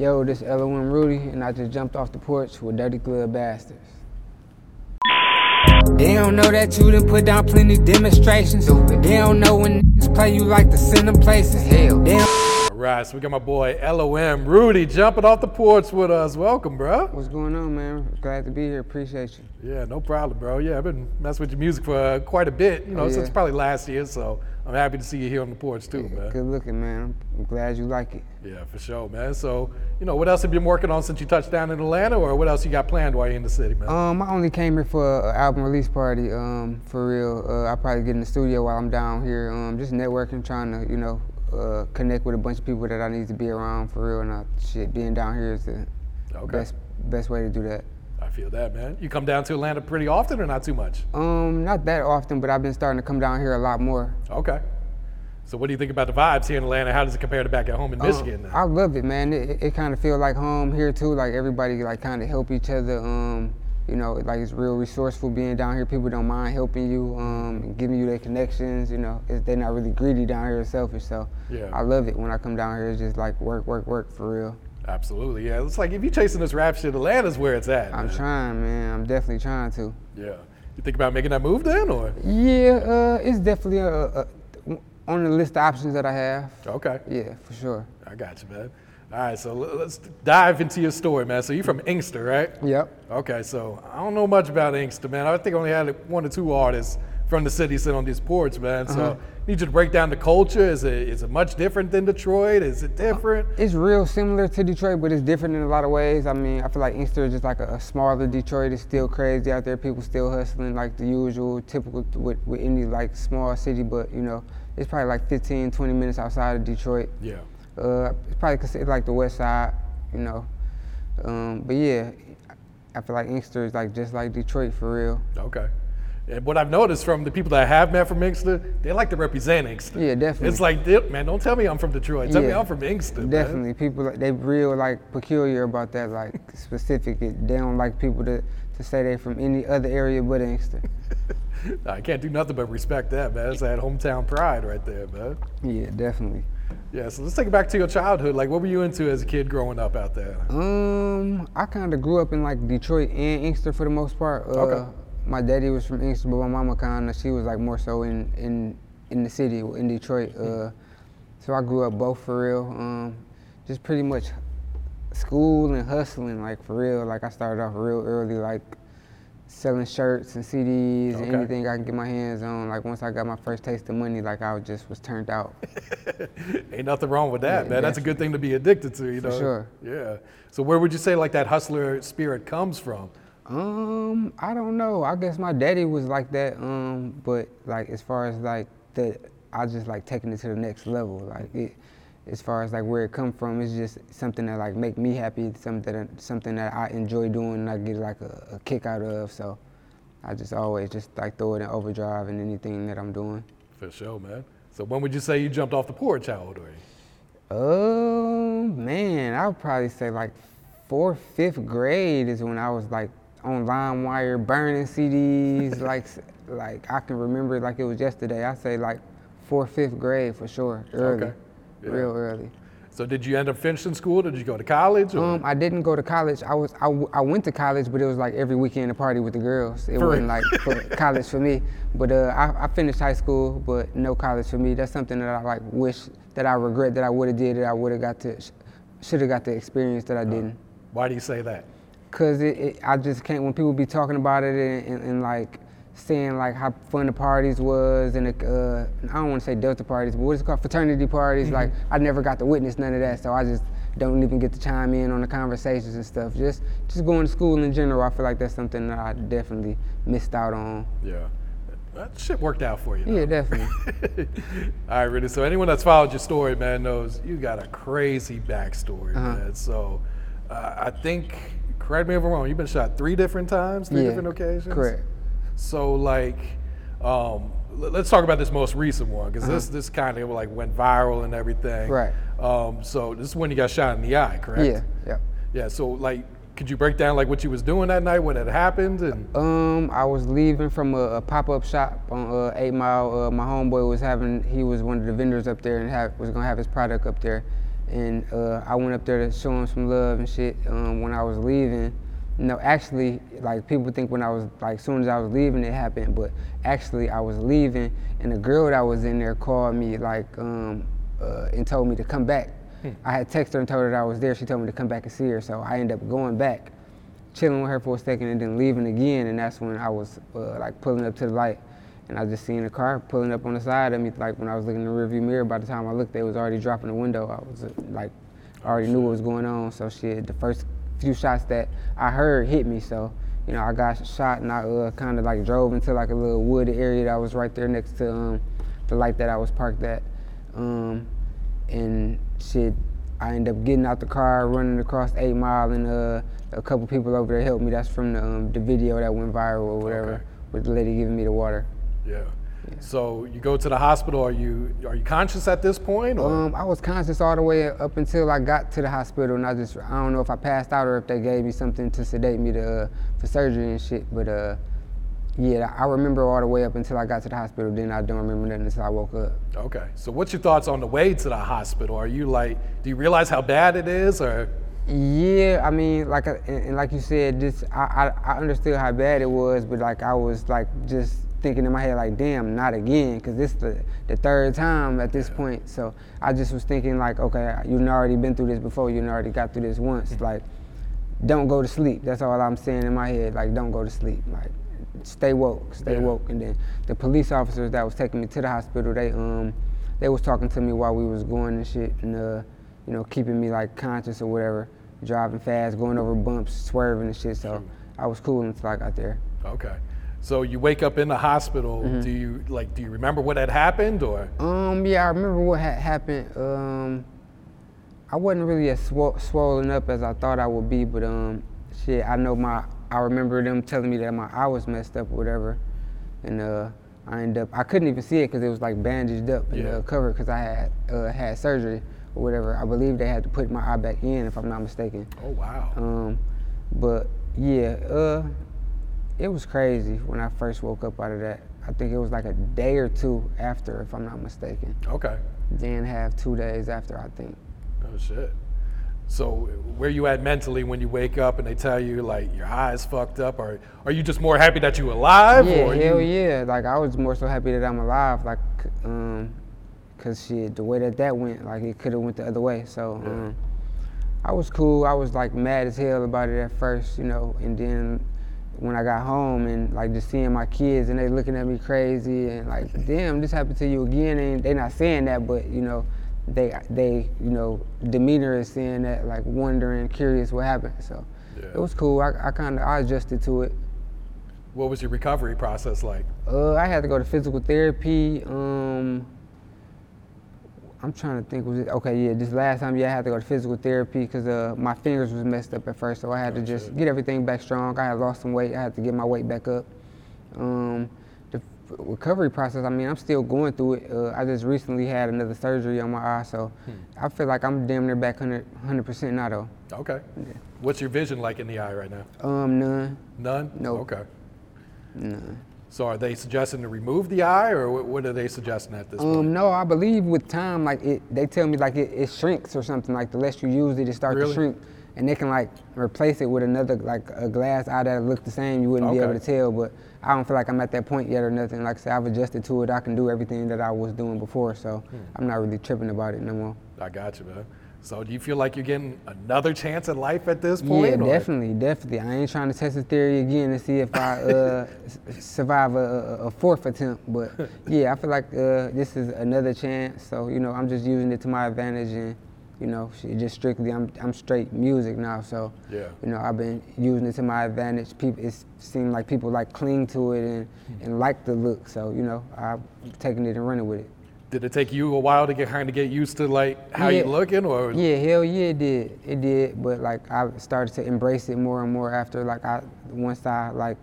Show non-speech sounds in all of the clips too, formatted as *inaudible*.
Yo, this LOM Rudy, and I just jumped off the porch with Dirty Glove Bastards. They don't know that you done put down plenty demonstrations. They don't know when niggas play you like to send them places. Hell, All right, so we got my boy LOM Rudy jumping off the porch with us. Welcome, bro. What's going on, man? Glad to be here. Appreciate you. Yeah, no problem, bro. Yeah, I've been messing with your music for uh, quite a bit, you know, Oh, since probably last year. So I'm happy to see you here on the porch too, man. Good looking, man. I'm glad you like it. Yeah, for sure, man. So, you know, what else have you been working on since you touched down in Atlanta, or what else you got planned while you're in the city, man? Um, I only came here for an album release party. Um, for real. Uh, I'll probably get in the studio while I'm down here. Um, just networking, trying to, you know, uh, connect with a bunch of people that I need to be around for real. And I, shit, being down here is the Okay. best best way to do that. I feel that, man. You come down to Atlanta pretty often, or not too much? Um, not that often, but I've been starting to come down here a lot more. Okay. So, what do you think about the vibes here in Atlanta? How does it compare to back at home in Michigan? Um, I love it, man. It, it kind of feels like home here too. Like everybody like kind of help each other. Um, you know, like it's real resourceful being down here. People don't mind helping you, um, giving you their connections. You know, it's, they're not really greedy down here or selfish. So Yeah. I love it when I come down here. It's just like work, work, work for real. Absolutely, yeah. It's like if you're chasing this rap shit, Atlanta's where it's at. I'm trying, man. I'm definitely trying to. Yeah. You think about making that move then, or? Yeah, uh, it's definitely a, a, on the list of options that I have. Okay. Yeah, for sure. I got you, man. All right, so let's dive into your story, man. So you're from Inkster, right? Yep. Okay, so I don't know much about Inkster, man. I think I only had one or two artists from the city sit on these porch, man. So Uh-huh. need you to break down the culture. Is it is it much different than Detroit? Is it different? It's real similar to Detroit, but it's different in a lot of ways. I mean, I feel like Inkster is just like a, a smaller Detroit. It's still crazy out there. People still hustling like the usual, typical with, with any like small city. But you know, it's probably like 15, 20 minutes outside of Detroit. Yeah. Uh, it's probably considered like the West Side, you know. Um, but yeah, I feel like Inkster is like just like Detroit for real. Okay. And what I've noticed from the people that I have met from Inkster, they like to represent Inkster. Yeah, definitely. It's like, man, don't tell me I'm from Detroit. Tell me I'm from Inkster. man. Definitely, people like- they real like peculiar about that, like *laughs* specific. They don't like people to, to say they're from any other area but Inkster. *laughs* I can't do nothing but respect that, man. That's that hometown pride right there, man. Yeah, definitely. Yeah, so let's take it back to your childhood. Like, what were you into as a kid growing up out there? Um, I kind of grew up in like Detroit and Inkster for the most part. Uh, Okay. My daddy was from Inkster, but my mama kind of she was like more so in in in the city in Detroit. Uh, so I grew up both for real. Um, just pretty much school and hustling like for real. Like I started off real early, like selling shirts and CDs and anything I can get my hands on. Like once I got my first taste of money, like I just was turned out. *laughs* Ain't nothing wrong with that, Yeah, man. That's a good thing to be addicted to, you For know? sure. Yeah. So where would you say like that hustler spirit comes from? Um, I don't know. I guess my daddy was like that. Um, but like as far as like the, I just like taking it to the next level. Like it, as far as like where it come from, it's just something that like make me happy. Something that something that I enjoy doing and I get like a, a kick out of. So I just always just like throw it in overdrive in anything that I'm doing. For sure, man. So when would you say you jumped off the porch? How old were you? Oh man, I would probably say like fourth, fifth grade is when I was like on LimeWire burning CDs. *laughs* like, like I can remember it like it was yesterday. I say like fourth, fifth grade for sure. Early, Okay. Yeah. real early. So did you end up finishing school? Did you go to college? Or? Um, I didn't go to college. I was I, w- I went to college, but it was like every weekend a party with the girls. It For wasn't like for *laughs* college for me. But uh, I, I finished high school, but no college for me. That's something that I like wish that I regret that I would have did it. I would have got to should have got the experience that I didn't. Why do you say that? Cause it, it, I just can't. When people be talking about it and, and, and like saying like how fun the parties was and the, uh, I don't want to say Delta parties, but what is it called fraternity parties? Like I never got to witness none of that, so I just don't even get to chime in on the conversations and stuff. Just just going to school in general, I feel like that's something that I definitely missed out on. Yeah. That shit worked out for you. Yeah, definitely. *laughs* All right, Rudy. So anyone that's followed your story, man, knows you got a crazy backstory, Uh-huh. man. So uh, I think, correct me if I'm wrong, you've been shot three different times, three Yeah, different occasions. correct. So like, um, let's talk about this most recent one because this this kind of like went viral and everything. Uh-huh. Right. Um, so this is when you got shot in the eye, correct? Yeah, yeah. Yeah. So like, could you break down like what you was doing that night when it happened and? Um, I was leaving from a, a pop-up shop on uh, Eight Mile. Uh, my homeboy was having, he was one of the vendors up there and have, was gonna have his product up there, and uh, I went up there to show him some love and shit. Um, when I was leaving, no, actually, like people think when I was like, as soon as I was leaving, it happened, but actually I was leaving, and the girl that was in there called me like, um, uh, and told me to come back. I had texted her and told her that I was there. She told me to come back and see her, so I ended up going back chilling with her for a second and then leaving again and that's when I was uh, like pulling up to the light and I just seen a car pulling up on the side of me like when I was looking in the rearview mirror by the time I looked they was already dropping the window I was uh, like I already knew what was going on so shit the first few shots that I heard hit me so you know I got shot and I uh, kind of like drove into like a little wooded area that was right there next to um, the light that I was parked at um, and shit, I ended up getting out the car, running across Eight Mile, and uh, a couple people over there helped me. That's from the, um, the video that went viral or whatever, Okay. with the lady giving me the water. Yeah. So you go to the hospital. Are you are you conscious at this point? Or? Um, I was conscious all the way up until I got to the hospital, and I just I don't know if I passed out or if they gave me something to sedate me to uh, for surgery and shit. But uh, yeah, I remember all the way up until I got to the hospital. Then I don't remember nothing until I woke up. Okay. So what's your thoughts on the way to the hospital? Are you like, do you realize how bad it is, or? Yeah, I mean, like, and, and like you said, just I, I I understood how bad it was, but like I was like just thinking in my head like, damn, not again, because this the the third time at this point. So I just was thinking like, okay, you've already been through this before, you've already got through this once. Like, don't go to sleep. That's all I'm saying in my head. Like, don't go to sleep. Like, stay woke, stay Yeah. woke. And then the police officers that was taking me to the hospital, they um, they was talking to me while we was going and shit, and uh, you know, keeping me like conscious or whatever, driving fast, going over bumps, swerving and shit. So I was cool until I got there. Okay. So you wake up in the hospital. Mm-hmm. Do you like? Do you remember what had happened, or? Um, yeah, I remember what had happened. Um, I wasn't really as swo- swollen up as I thought I would be, but um, shit, I know my. I remember them telling me that my eye was messed up or whatever, and uh, I ended up. I couldn't even see it because it was like bandaged up and Yeah. uh, covered because I had uh, had surgery or whatever. I believe they had to put my eye back in, if I'm not mistaken. Oh wow. Um, but yeah, uh, it was crazy when I first woke up out of that. I think it was like a day or two after, if I'm not mistaken. Okay. Then have two days after, I think. Oh shit. So where you at mentally when you wake up and they tell you like your eyes fucked up, or are you just more happy that you alive? Yeah, or hell you, yeah. Like I was more so happy that I'm alive, like, um, cause shit, the way that that went, like it could have went the other way. So, um, I was cool. I was like mad as hell about it at first, you know, and then when I got home and like just seeing my kids and they looking at me crazy and like, damn, this happened to you again. And they not saying that, but you know, they they you know demeanor is saying that, like wondering, curious what happened. So Yeah. it was cool. I, I kind of I adjusted to it. What was your recovery process like? Uh, I had to go to physical therapy. Um, I'm trying to think. Was it okay? Yeah, this last time, yeah, I had to go to physical therapy because uh, my fingers was messed up at first, so I had to just get everything back strong. I had lost some weight. I had to get my weight back up. Um, the f- recovery process. I mean, I'm still going through it. Uh, I just recently had another surgery on my eye, so I feel like I'm damn near back 100 percent now though. Okay. What's your vision like in the eye right now? Um, none, None. No. Okay. none. So are they suggesting to remove the eye, or what- are they suggesting at this point? Um, no, I believe with time, like it, they tell me like it, it shrinks or something. Like the less you use it, it starts Really? to shrink, and they can like replace it with another like a glass eye that look the same. You wouldn't be able to tell, but I don't feel like I'm at that point yet or nothing. Like I said, I've adjusted to it. I can do everything that I was doing before, so Hmm. I'm not really tripping about it no more. I got you, man. So do you feel like you're getting another chance at life at this point? Yeah, definitely, definitely. I ain't trying to test the theory again to see if I uh, *laughs* survive a, a, fourth attempt, but yeah, I feel like uh, this is another chance. So you know, I'm just using it to my advantage and You know, just strictly I'm I'm straight music now. So Yeah. you know I've been using it to my advantage. People it seemed like people like cling to it and and like the look. So you know I've taken it and running with it. Did it take you a while to get kind of get used to like how Yeah. you looking, or Yeah, hell yeah, it did. It did, but like I started to embrace it more and more after like I once I like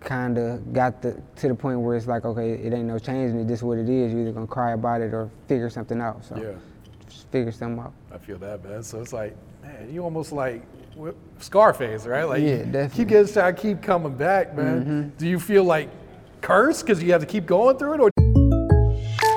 kind of got the to the point where it's like okay, it ain't no changing it. This is what it is. you're either gonna cry about it or figure something out. So Yeah. just figure something out. I feel that, man. So it's like, man, you almost like Scarface, right? Like, Yeah, you definitely. Mm-hmm. keep getting shot, keep coming back, man. Do you feel like cursed because you have to keep going through it, or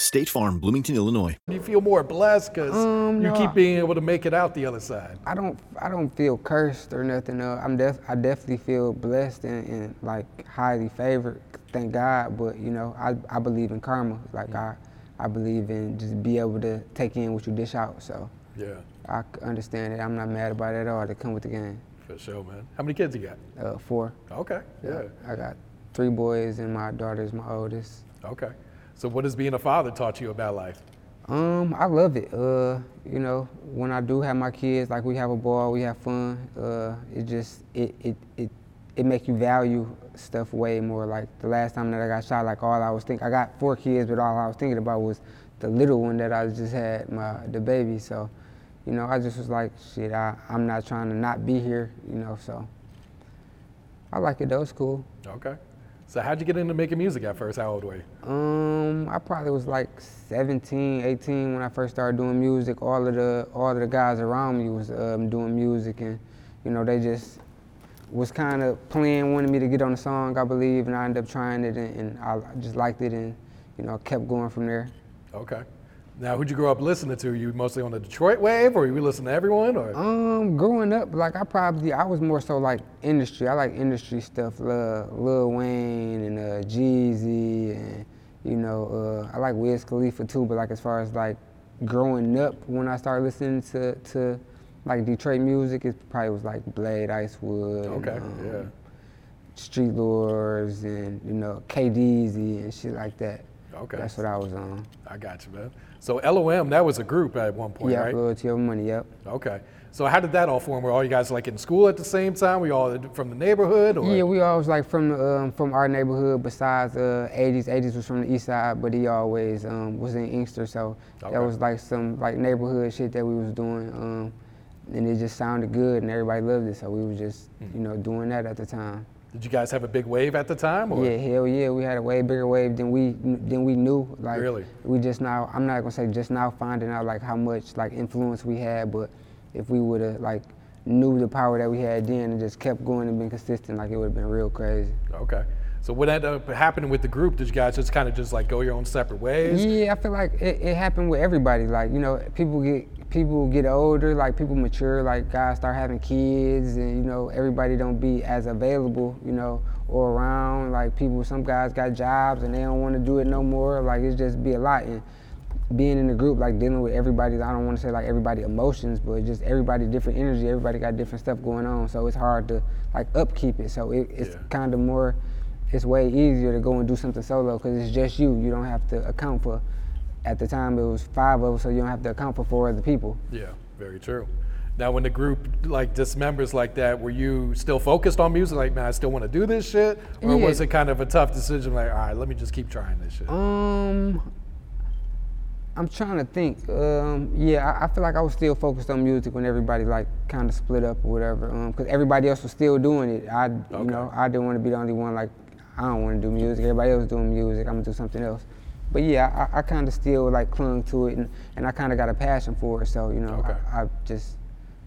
State Farm, Bloomington, Illinois. you feel more blessed because Um, you no, keep being able to make it out the other side? I don't I don't feel cursed or nothing. Uh, I'm def I definitely feel blessed and, and like highly favored. Thank God. But you know I, I believe in karma. Like I I believe in just be able to take in what you dish out. So Yeah, I c- understand it. I'm not mad about it at all. To come with the game. for sure, man. How many kids you got? Uh, four. Okay, yeah, I got three boys and my daughter's my oldest. okay. So what has being a father taught you about life? Um, I love it. Uh, you know, when I do have my kids, like we have a ball, we have fun. Uh, it just it it it it make you value stuff way more. Like the last time that I got shot, like all I was thinking, I got four kids, but all I was thinking about was the little one that I just had, my the baby. So, you know, I just was like, shit, I I'm not trying to not be here. You know, so I like it though. It's cool. Okay. So how'd you get into making music at first? How old were you? Um, I probably was like 17, 18 when I first started doing music. All of the all of the guys around me was um, doing music, and you know they just was kind of playing, wanted me to get on the song, I believe, and I ended up trying it, and, and I just liked it, and you know kept going from there. Okay. Now, who'd you grow up listening to? You mostly on the Detroit wave, or you listen to everyone, or? Um, growing up, like I probably I was more so like industry. I like industry stuff, Lil, Lil Wayne and uh, Jeezy, and you know uh, I like Wiz Khalifa too. But like as far as like growing up, when I started listening to to like Detroit music, it probably was like Blade, Icewood, and, Okay, um, yeah. Street Lordz, and you know KDZ and shit like that. Okay. That's what I was on. I got you, man. So LOM, that was a group at one point, yeah, right? loyalty over money. Yep. Okay. So how did that all form? Were all you guys like in school at the same time? We all from the neighborhood, or? Yeah, we always like from the, um, from our neighborhood. Besides uh, 80s, 80s was from the east side, but he always um, was in Inkster, so Okay. that was like some like neighborhood shit that we was doing, um, and it just sounded good, and everybody loved it, so we was just Hmm. you know doing that at the time. Did you guys have a big wave at the time, or? Yeah, hell yeah, we had a way bigger wave than we than we knew. Like Really? we just now, I'm not gonna say just now finding out like how much like influence we had, but if we would have like knew the power that we had then and just kept going and been consistent, like it would have been real crazy. Okay. So what ended up happening with the group? Did you guys just kind of just like go your own separate ways? Yeah, I feel like it, it happened with everybody. Like you know, people get people get older, like people mature, like guys start having kids, and you know everybody don't be as available, you know, or around. Like people, some guys got jobs and they don't want to do it no more. Like it's just be a lot. And being in a group, like dealing with everybody's, I don't want to say like everybody emotions, but just everybody different energy. Everybody got different stuff going on, so it's hard to like upkeep it. So it, it's Yeah. kind of more it's way easier to go and do something solo because it's just you. You don't have to account for. At the time, it was five of us, so you don't have to account for four other people. Yeah, very true. Now, when the group like dismembers like that, were you still focused on music? Like, man, I still want to do this shit, or Yeah. was it kind of a tough decision? Like, all right, let me just keep trying this shit. Um, I'm trying to think. Um, yeah, I, I feel like I was still focused on music when everybody like kind of split up or whatever. Um, because everybody else was still doing it. I, Okay. you know, I didn't want to be the only one. Like, I don't want to do music. Everybody else doing music. I'm gonna do something else. But yeah, I, I kind of still like clung to it, and, and I kind of got a passion for it. So you know, Okay. I, I just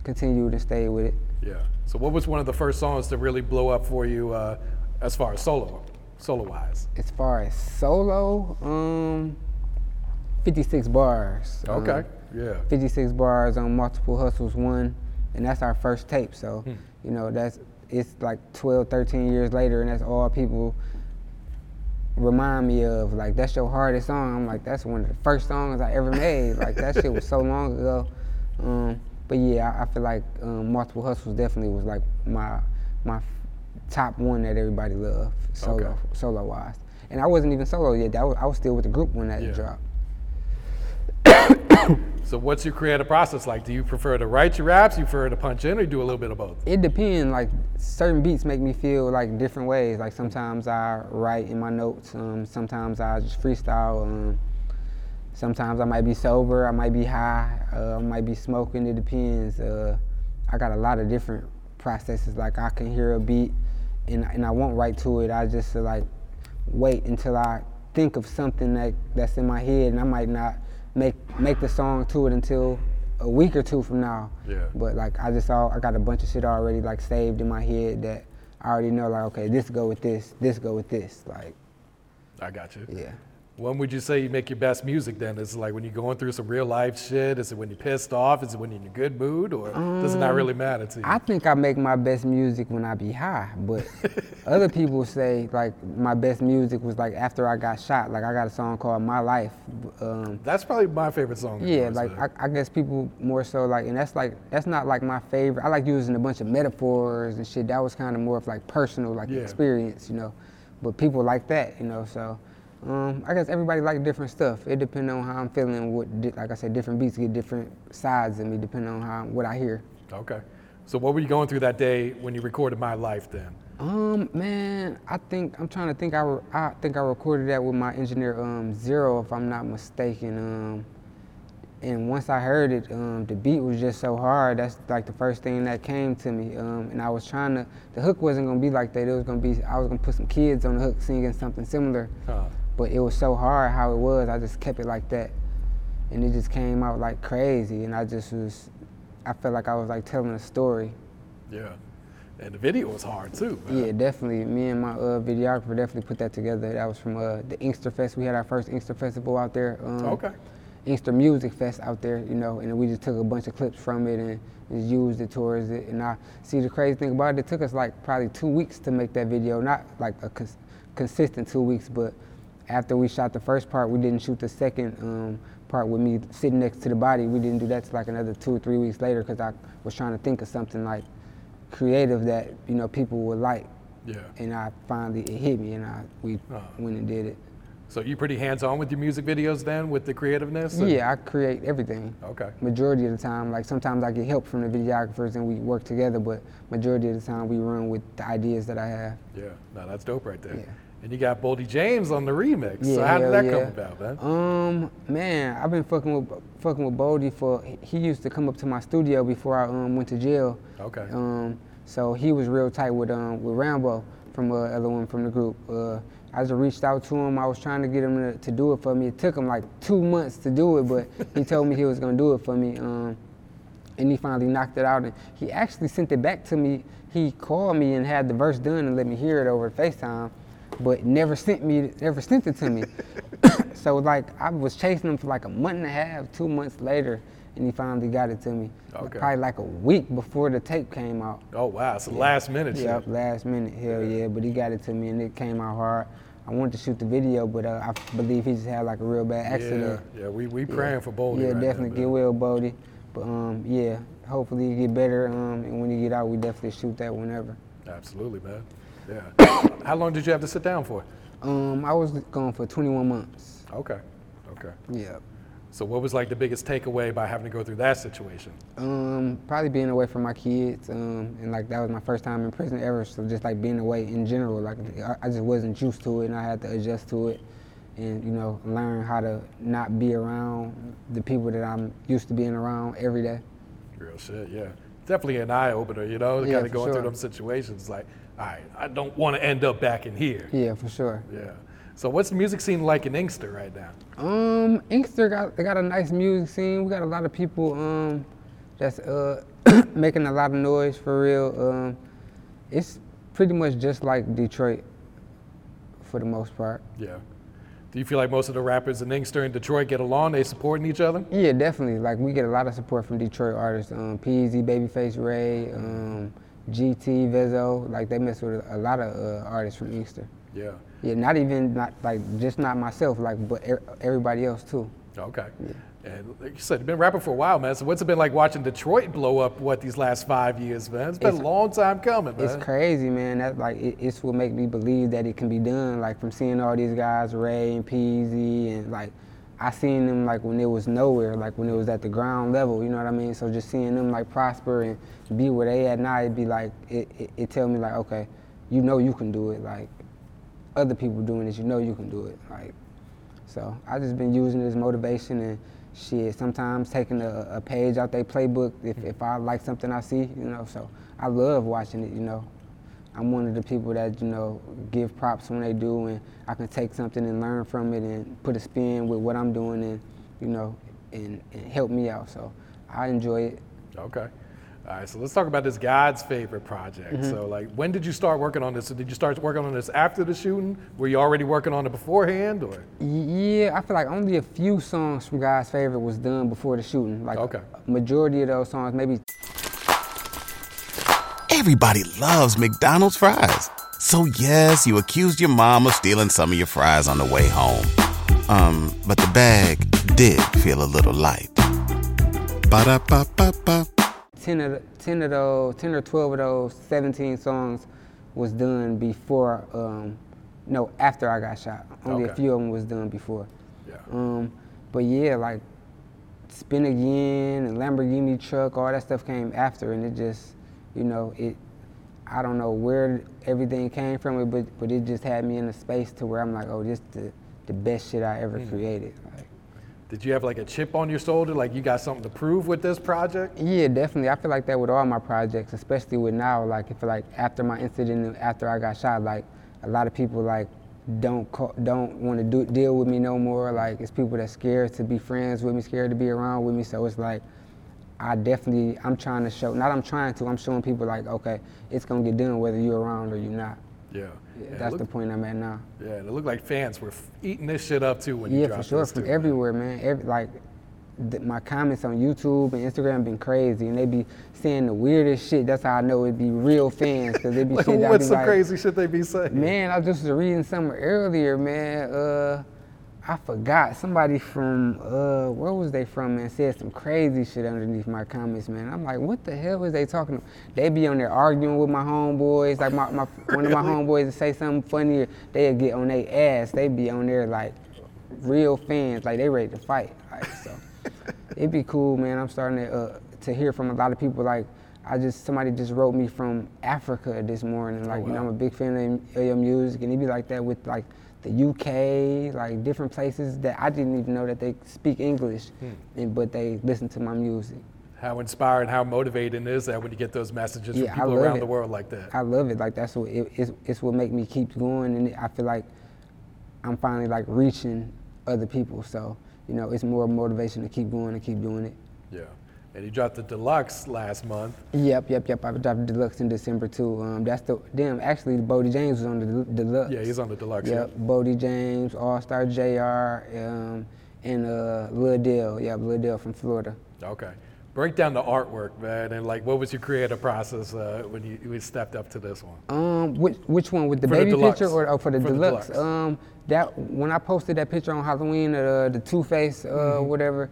continued to stay with it. Yeah. So, what was one of the first songs to really blow up for you, uh, as far as solo, solo wise? As far as solo, um, 56 bars. Um, Okay. Yeah. 56 bars on multiple hustles one and that's our first tape. So, Hmm. you know, that's it's like 12, 13 years later, and that's all people remind me of. Like, that's your hardest song. I'm like, that's one of the first songs I ever made. like, that shit was so long ago. Um, but yeah, I, I feel like um, Multiple Hustles definitely was like my my top one that everybody loved solo Okay. solo wise. And I wasn't even solo yet. That was, I was still with the group when that Yeah. dropped. *coughs* *coughs* So what's your creative process like? Do you prefer to write your raps? You prefer to punch in, or do a little bit of both? It depends. Like certain beats make me feel like different ways. Like sometimes I write in my notes. Um, sometimes I just freestyle. Um, sometimes I might be sober. I might be high. Uh, I might be smoking. It depends. Uh, I got a lot of different processes. Like I can hear a beat, and and I won't write to it. I just uh, like wait until I think of something that that's in my head, and I might not make make the song to it until a week or two from now. Yeah. But like I just all I got a bunch of shit already like saved in my head that I already know like okay this go with this, this go with this. Like I got you. yeah. When would you say you make your best music then? Is it like when you're going through some real life shit? Is it when you're pissed off? Is it when you're in a good mood? Or does it not really matter to you? I think I make my best music when I be high, but *laughs* other people say like my best music was like after I got shot. Like I got a song called My Life. Um, That's probably my favorite song. yeah, like. I, I guess people more so like, and that's like that's not like my favorite. I like using a bunch of metaphors and shit. That was kind of more of like personal, like Yeah. experience, you know. But people like that, you know. So um, I guess everybody like different stuff. It depends on how I'm feeling. What, like I said, different beats get different sides of me depending on how what I hear. Okay. So what were you going through that day when you recorded My Life then? Um, man, I think I'm trying to think. I, re- I think I recorded that with my engineer, um, Zero, if I'm not mistaken. Um, and once I heard it, um, the beat was just so hard. That's like the first thing that came to me. Um, and I was trying to. The hook wasn't gonna be like that. It was gonna be. I was gonna put some kids on the hook singing something similar. Huh. But it was so hard how it was. I just kept it like that, and it just came out like crazy. And I just was. I felt like I was like telling a story. Yeah. And the video was hard too. man. Yeah, definitely. Me and my uh, videographer definitely put that together. That was from uh, the Inkster Fest. We had our first Inkster Festival out there. Um, Okay. Inkster Music Fest out there, you know, and we just took a bunch of clips from it and just used it towards it. And I see the crazy thing about it, it took us like probably two weeks to make that video. Not like a cons- consistent two weeks, but after we shot the first part, we didn't shoot the second um, part with me sitting next to the body. We didn't do that till like another two or three weeks later because I was trying to think of something like creative that you know people would like. Yeah. And I finally it hit me, and I we Oh. went and did it. So you pretty hands-on with your music videos then, with the creativeness? and- Yeah, I create everything. Okay. Majority of the time, like sometimes I get help from the videographers and we work together, but majority of the time we run with the ideas that I have. Yeah. No, that's dope right there. Yeah. And you got Boldy James on the remix. so Yeah, how did that yeah. come about, man? Um, man, I've been fucking with fucking with Boldy for. He used to come up to my studio before I um, went to jail. Okay. Um, so he was real tight with um with Rambo from uh, other one from the group. Uh, I just reached out to him. I was trying to get him to, to do it for me. It took him like two months to do it, but he *laughs* told me he was gonna do it for me. Um, and he finally knocked it out. And he actually sent it back to me. He called me and had the verse done and let me hear it over FaceTime, but never sent me, never sent it to me. *laughs* so like I was chasing him for like a month and a half, two months later, and he finally got it to me. Okay. Probably like a week before the tape came out. Oh wow, it's so last minute shit. Last minute, hell yeah. But he got it to me and it came out hard. I wanted to shoot the video, but uh, I believe he just had like a real bad accident. Yeah, yeah, we we praying for Boldy. Yeah, right definitely man. get well, Boldy. But um, yeah, hopefully he get better. Um, and when he get out, we definitely shoot that whenever. Absolutely, man. Yeah. *coughs* How long did you have to sit down for? Um, I was gone for 21 months. Okay. Okay. Yeah. So what was like the biggest takeaway by having to go through that situation? Um, probably being away from my kids, um, and like that was my first time in prison ever. So just like being away in general, like I, I just wasn't used to it, and I had to adjust to it, and you know learn how to not be around the people that I'm used to being around every day. Real shit, yeah. Definitely an eye opener, you know, Yeah, kind of going through sure. them situations like, all right, I don't want to end up back in here. Yeah, for sure. Yeah. So what's the music scene like in Inkster right now? Um, Inkster got they got a nice music scene. We got a lot of people um that's uh *coughs* making a lot of noise for real. Um, it's pretty much just like Detroit for the most part. Yeah. Do you feel like most of the rappers in Inkster and Detroit get along? They supporting each other? Yeah, definitely. Like we get a lot of support from Detroit artists. Um, Peezy, Babyface Ray, um, GT, Vezzo. Like they mess with a lot of uh, artists from Inkster. Yeah. Yeah, not even not like just not myself, like but er- everybody else too. Okay. And like you said, you've been rapping for a while, man. So what's it been like watching Detroit blow up? What these last five years, man? It's been It's- a long time coming, man. It's crazy, man. That's like it, it's what make me believe that it can be done. Like from seeing all these guys, Ray and Peezy, and like I seen them like when it was nowhere, like when it was at the ground level. You know what I mean? So just seeing them like prosper and be where they at now, it'd be like it, it, it tell me like, okay, you know you can do it. Like other people doing this, you know you can do it. Like so I just been using this motivation and shit. Sometimes taking a, a page out their playbook if, if I like something I see, you know. So I love watching it, you know. I'm one of the people that you know give props when they do, and I can take something and learn from it and put a spin with what I'm doing, and you know, and, and help me out. So I enjoy it. Okay. All right, so let's talk about this God's favorite project. Mm-hmm. So, like, when did you start working on this? So did you start working on this after the shooting? Were you already working on it beforehand, or? Yeah, I feel like only a few songs from God's Favorite was done before the shooting. Like Okay. majority of those songs, maybe Everybody loves McDonald's fries. So yes, you accused your mom of stealing some of your fries on the way home. Um, but the bag did feel a little light. Ba-da-ba-ba-ba. 10 of, 10 of those, 10 or 12 of those 17 songs was done before, um, no, after I got shot. Only a few of them was done before. Yeah. Um, but yeah, like Spin Again and Lamborghini Truck, all that stuff came after, and it just, you know, it. I don't know where everything came from, but but it just had me in a space to where I'm like, oh, this the the best shit I ever mm. created. Like, Did you have like a chip on your shoulder, like you got something to prove with this project? Yeah, definitely. I feel like that with all my projects, especially with now. Like, I feel like after my incident, after I got shot, like a lot of people like don't call, don't want to do deal with me no more. Like, it's people that scared to be friends with me, scared to be around with me. So it's like, I definitely, I'm trying to show. Not I'm trying to. I'm showing people like, okay, it's gonna get done whether you're around or you're not. Yeah. Yeah, Yeah, that's it the point I'm at now. yeah, and it looked like fans were f- eating this shit up too when you dropped Yeah, for sure, from too, everywhere, man. Every, like, th- my comments on YouTube and Instagram been crazy, and they be saying the weirdest shit. That's how I know it'd be real fans, cause they be *laughs* Like, shit. what's be some like, crazy shit they be saying? Man, I just was reading something earlier, man. Uh, I forgot somebody from uh, where was they from, man? Said some crazy shit underneath my comments, man. I'm like, what the hell was they talking? About? They be on there arguing with my homeboys. Like my, my *laughs* one of my homeboys would say something funny, they'd get on their ass. They be on there like real fans, like they ready to fight. Like so, *laughs* it'd be cool, man. I'm starting to uh, to hear from a lot of people. Like I just somebody just wrote me from Africa this morning. Like you know, I'm a big fan of, of your music, and it'd be like that with like the UK, like different places that I didn't even know that they speak English, hmm. and but they listen to my music. How inspiring, how motivating is that when you get those messages Yeah, from people around it. the world like that? I love it. Like that's what it, it's, it's what make me keep going, and I feel like I'm finally like reaching other people. So you know, it's more motivation to keep going and keep doing it. yeah. And you dropped the deluxe last month. Yep, yep, yep. I dropped the deluxe in December too. Um, that's the damn. Actually, Boldy James was on the deluxe. Yeah, he's on the deluxe. Yep, Boldy James, Allstar JR Um, and uh, Lil Dale. Yep, Lil Dale from Florida. Okay. Break down the artwork, man, and like, what was your creative process uh, when you, you stepped up to this one? Um, which which one with the For baby deluxe. picture or oh, for the For the deluxe? deluxe. Um, that when I posted that picture on Halloween, uh, the Two Face, uh, Mm-hmm. whatever,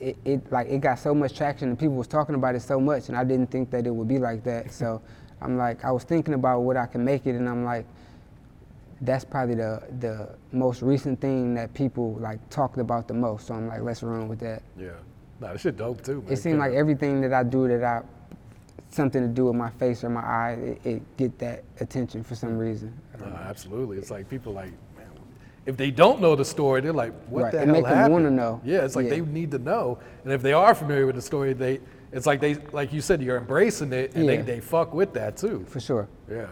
it, it like it got so much traction and people was talking about it so much, and I didn't think that it would be like that. So I'm like, I was thinking about what I can make it, and I'm like, that's probably the the most recent thing that people like talked about the most. So I'm like, let's run with that. Yeah. Nah, this shit dope too, man. It seemed like everything that I do that I something to do with my face or my eye, it, it get that attention for some mm. reason. Nah, know. absolutely. It's like people like, if they don't know the story, they're like, what Right, the it hell make them happened? wanna know. Yeah, it's like Yeah. they need to know. And if they are familiar with the story, they, it's like they, like you said, you're embracing it, and they, Yeah. they fuck with that too. For sure. Yeah.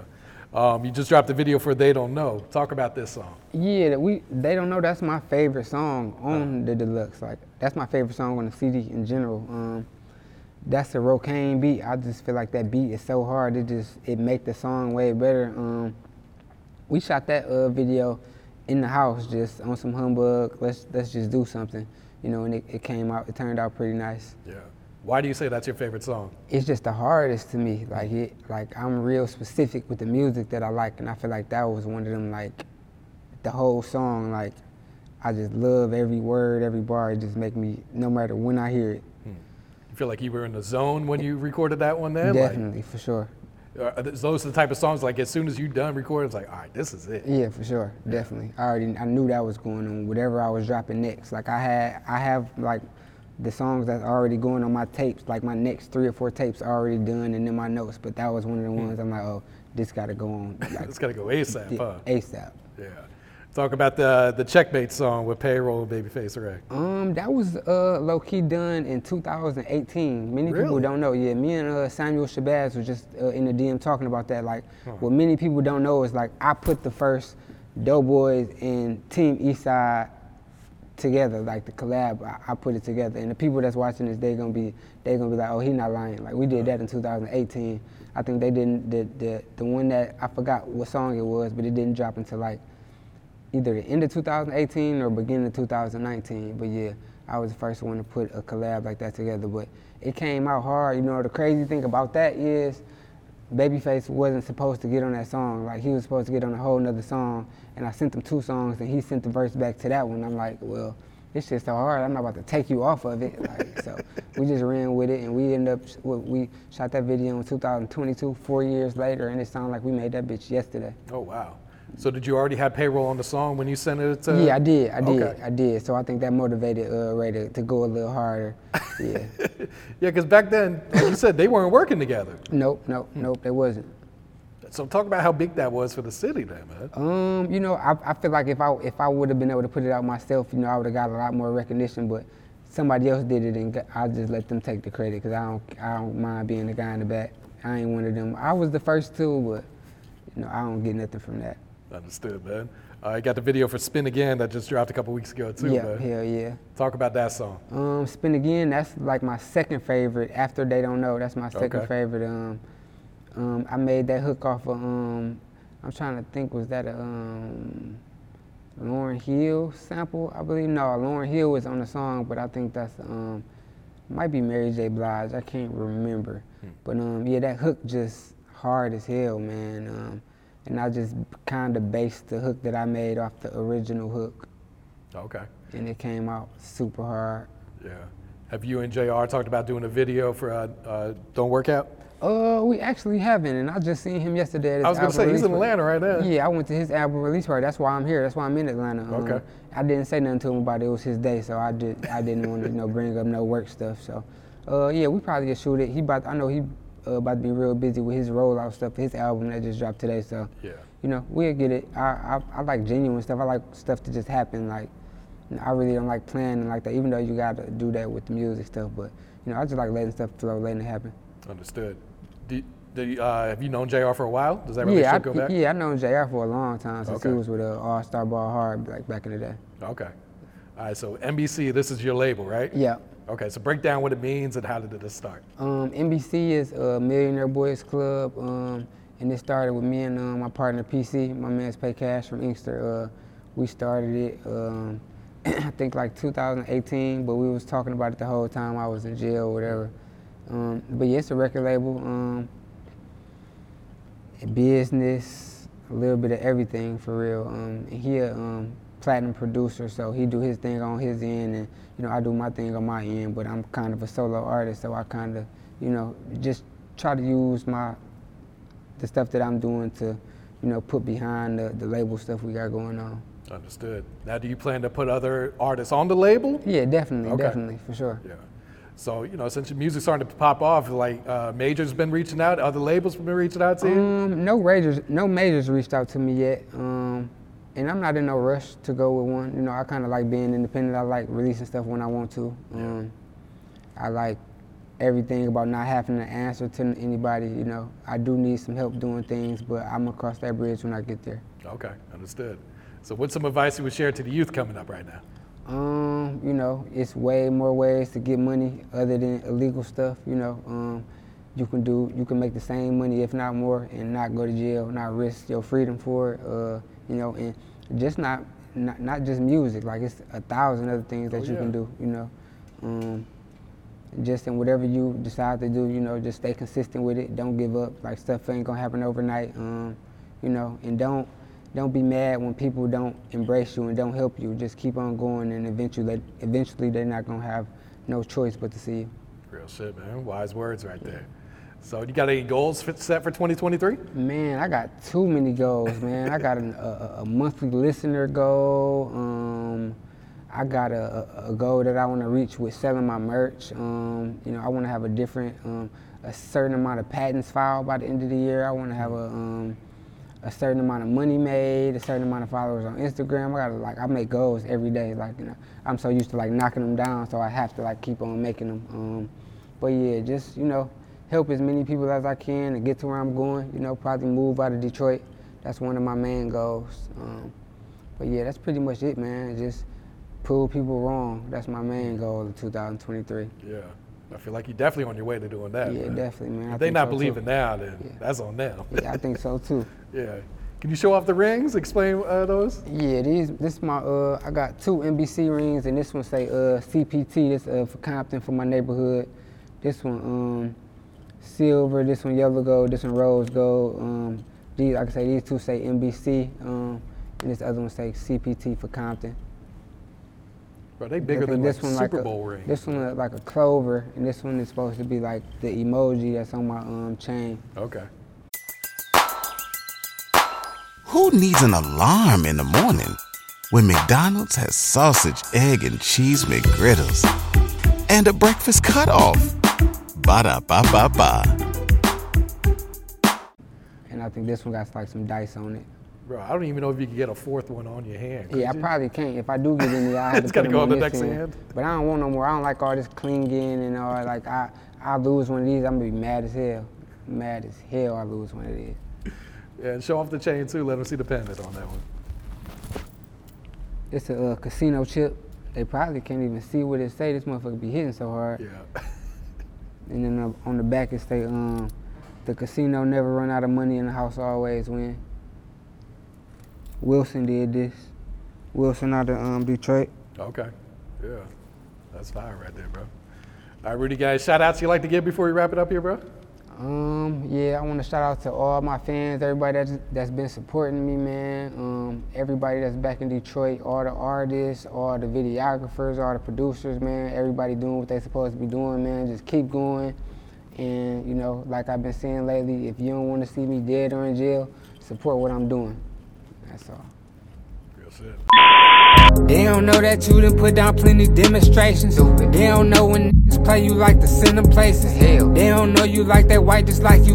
Um, you just dropped a video for They Don't Know. Talk about this song. Yeah, we they don't know that's my favorite song on the deluxe. Like that's my favorite song on the CD in general. Um, that's a Rocaine beat. I just feel like that beat is so hard. It just it make the song way better. Um, we shot that uh, video in the house, just on some humbug. Let's let's just do something, you know. And it, it came out. It turned out pretty nice. Yeah. Why do you say that's your favorite song? It's just the hardest to me. Like it, like I'm real specific with the music that I like, and I feel like that was one of them. Like the whole song, like I just love every word, every bar. It just make me, no matter when I hear it, hmm. You feel like you were in the zone when you recorded that one then? definitely for sure. Uh, th- those are the type of songs like as soon as you done recording, it's like, all right, this is it. Yeah, for sure, definitely. I already I knew that was going on. Whatever I was dropping next, like I had I have like the songs that's already going on my tapes. Like my next three or four tapes are already done and in my notes. But that was one of the mm. ones I'm like, oh, this got to go on. *laughs* Like It's got to go ASAP, huh? ASAP. Yeah. Talk about the the Checkmate song with Payroll and Babyface Ray. Um, that was uh, low key done in 2018. Many Really? people don't know. Yeah, me and uh, Samuel Shabazz was just uh, in the DM talking about that. Like, what many people don't know is like I put the first Doughboyz and Team Eastside together, like the collab. I, I put it together, and the people that's watching this, they gonna be they gonna be like, oh, he not lying. Like we did that in 2018. I think they didn't the the the one that I forgot what song it was, but it didn't drop until like either the end of 2018 or beginning of 2019. But yeah, I was the first one to put a collab like that together. But it came out hard. You know, the crazy thing about that is Babyface wasn't supposed to get on that song. Like he was supposed to get on a whole nother song. And I sent him two songs and he sent the verse back to that one. I'm like, well, this shit's so hard. I'm not about to take you off of it. *laughs* Like, so we just ran with it and we ended up, we shot that video in 2022, four years later, and it sounded like we made that bitch yesterday. Oh wow. So did you already have Payroll on the song when you sent it to? Yeah, I did. I did. Okay. I did. So I think that motivated uh, Ray to, to go a little harder. Yeah. *laughs* Yeah, because back then, like you said, they weren't working together. nope, nope, nope. They wasn't. So talk about how big that was for the city, then, man. Um, you know, I, I feel like if I if I would have been able to put it out myself, you know, I would have got a lot more recognition. But somebody else did it, and I just let them take the credit because I don't I don't mind being the guy in the back. I ain't one of them. I was the first two, but you know, I don't get nothing from that. Understood, man. I got the video for Spin Again that just dropped a couple weeks ago too, yeah, man. hell yeah. Talk about that song. Um, Spin Again, that's like my second favorite. After They Don't Know, that's my second Okay. favorite. Um, um, I made that hook off of, um, I'm trying to think, was that a um, Lauryn Hill sample? I believe, no, Lauryn Hill was on the song, but I think that's, um, might be Mary J. Blige, I can't remember. But um, yeah, that hook just hard as hell, man. Um, and I just kind of based the hook that I made off the original hook, Okay. and it came out super hard. Yeah. Have you and JR talked about doing a video for uh, uh, Don't Work Out? Uh, we actually haven't, and I just seen him yesterday. At his I was gonna say he's in. Atlanta right now. Yeah, I went to his album release party. That's why I'm here. That's why I'm in Atlanta. Um, Okay. I didn't say nothing to him about it. It was his day, so I did. I didn't want to, you know, bring up no work stuff. So, uh, yeah, we probably just shoot it. He about. I know he uh, about to be real busy with his rollout stuff. His album that just dropped today. So, Yeah. you know, we'll get it. I, I I like genuine stuff. I like stuff to just happen. Like, I really don't like planning like that. Even though you got to do that with the music stuff, but you know, I just like letting stuff flow, letting it happen. Understood. Uh, have you known JR for a while? Does that Yeah, I, go back? yeah, I've known JR for a long time since Okay. he was with uh, All Star Ball Hard like back in the day. Okay. All right. So MBC, this is your label, right? Yeah. Okay. So break down what it means and how did it start? Um, MBC is a Millionaire Boys Club, um, and it started with me and um, my partner PC, my man's Pay Cash from Inkster. Uh, we started it, um, *clears throat* I think like 2018, but we was talking about it the whole time I was in jail, or whatever. Um, but yeah, it's a record label. Business, a little bit of everything for real. Um, and he a um, platinum producer, so he do his thing on his end, and you know I do my thing on my end. But I'm kind of a solo artist, so I kind of, you know, just try to use my the stuff that I'm doing to, you know, put behind the, the label stuff we got going on. Understood. Now, do you plan to put other artists on the label? Yeah, definitely, Okay. definitely, for sure. Yeah. So, you know, since your music's starting to pop off, like uh, Major's been reaching out, other labels been reaching out to you? Um, no majors, no majors reached out to me yet. Um, and I'm not in no rush to go with one. You know, I kind of like being independent. I like releasing stuff when I want to. Um, I like everything about not having to answer to anybody. You know, I do need some help doing things, but I'm gonna cross that bridge when I get there. Okay, understood. So, what's some advice you would share to the youth coming up right now? Um, you know, it's way more ways to get money other than illegal stuff. You know, um, you can do, you can make the same money, if not more, and not go to jail, not risk your freedom for it. Uh, you know, and just not, not not just music. Like it's a thousand other things that Oh, you yeah. can do. You know, um, just in whatever you decide to do. You know, just stay consistent with it. Don't give up. Like stuff ain't gonna happen overnight. Um, you know, and don't don't be mad when people don't embrace you and don't help you. Just keep on going, and eventually, eventually they're not gonna have no choice but to see you. Real shit, man. Wise words right there. So, you got any goals set for 2023? Man, I got too many goals, man. I got an, a, a- monthly listener goal. Um, I got a, a, goal that I want to reach with selling my merch. Um, you know, I want to have a different, um, a certain amount of patents filed by the end of the year. I want to have a, um, a certain amount of money made, a certain amount of followers on Instagram. I gotta like, I make goals every day. Like, you know, I'm so used to like knocking them down, so I have to like keep on making them. Um, but yeah, just you know, help as many people as I can and get to where I'm going. You know, probably move out of Detroit. That's one of my main goals. Um, but yeah, that's pretty much it, man. Just prove people wrong. That's my main goal of 2023. Yeah. I feel like you're definitely on your way to doing that. Yeah, man. definitely, man. I If they not so, believing now, then Yeah. that's on them. Yeah, I think so too. *laughs* yeah. Can you show off the rings? Explain uh, those? Yeah, these this is my uh I got two MBC rings and this one say uh CPT. This uh for Compton for my neighborhood. This one um silver. This one yellow gold. This one rose gold. Um, these like I say these two say MBC. Um, and this other one say CPT for Compton. Bro, they I bigger think than like one Super like Bowl a, rings. This one look like a clover, and this one is supposed to be like the emoji that's on my um chain. Okay. Who needs an alarm in the morning when McDonald's has sausage, egg, and cheese McGriddles and a breakfast cutoff? Ba da ba ba ba. And I think this one got like some dice on it. Bro, I don't even know if you can get a fourth one on your hand. could Yeah, I you? probably can't. If I do get any, I *laughs* have It's to put gotta them go on on the this next hand. hand. But I don't want no more. I don't like all this clinging and all. Like I, I lose one of these, I'm gonna be mad as hell. Mad as hell, I lose one of these. Yeah, and show off the chain too. Let them see the pendant on that one. It's a uh, casino chip. They probably can't even see what it say. This motherfucker be hitting so hard. Yeah. *laughs* And then on the back it say, um, the casino never run out of money and the house always win. Wilson did this. Wilson out of um, Detroit. Okay. Yeah. That's fire right there, bro. All right, Rudy, guys, shout outs you like to give before we wrap it up here, bro? Um, yeah, I want to shout out to all my fans, everybody that's, that's been supporting me, man. Um, everybody that's back in Detroit, all the artists, all the videographers, all the producers, man. Everybody doing what they supposed to be doing, man. Just keep going. And, you know, like I've been saying lately, if you don't want to see me dead or in jail, support what I'm doing. That's all. Real shit. They don't know that you done put down plenty demonstrations. They don't know when niggas play you like send them places. Hell, they don't know you like that white just like you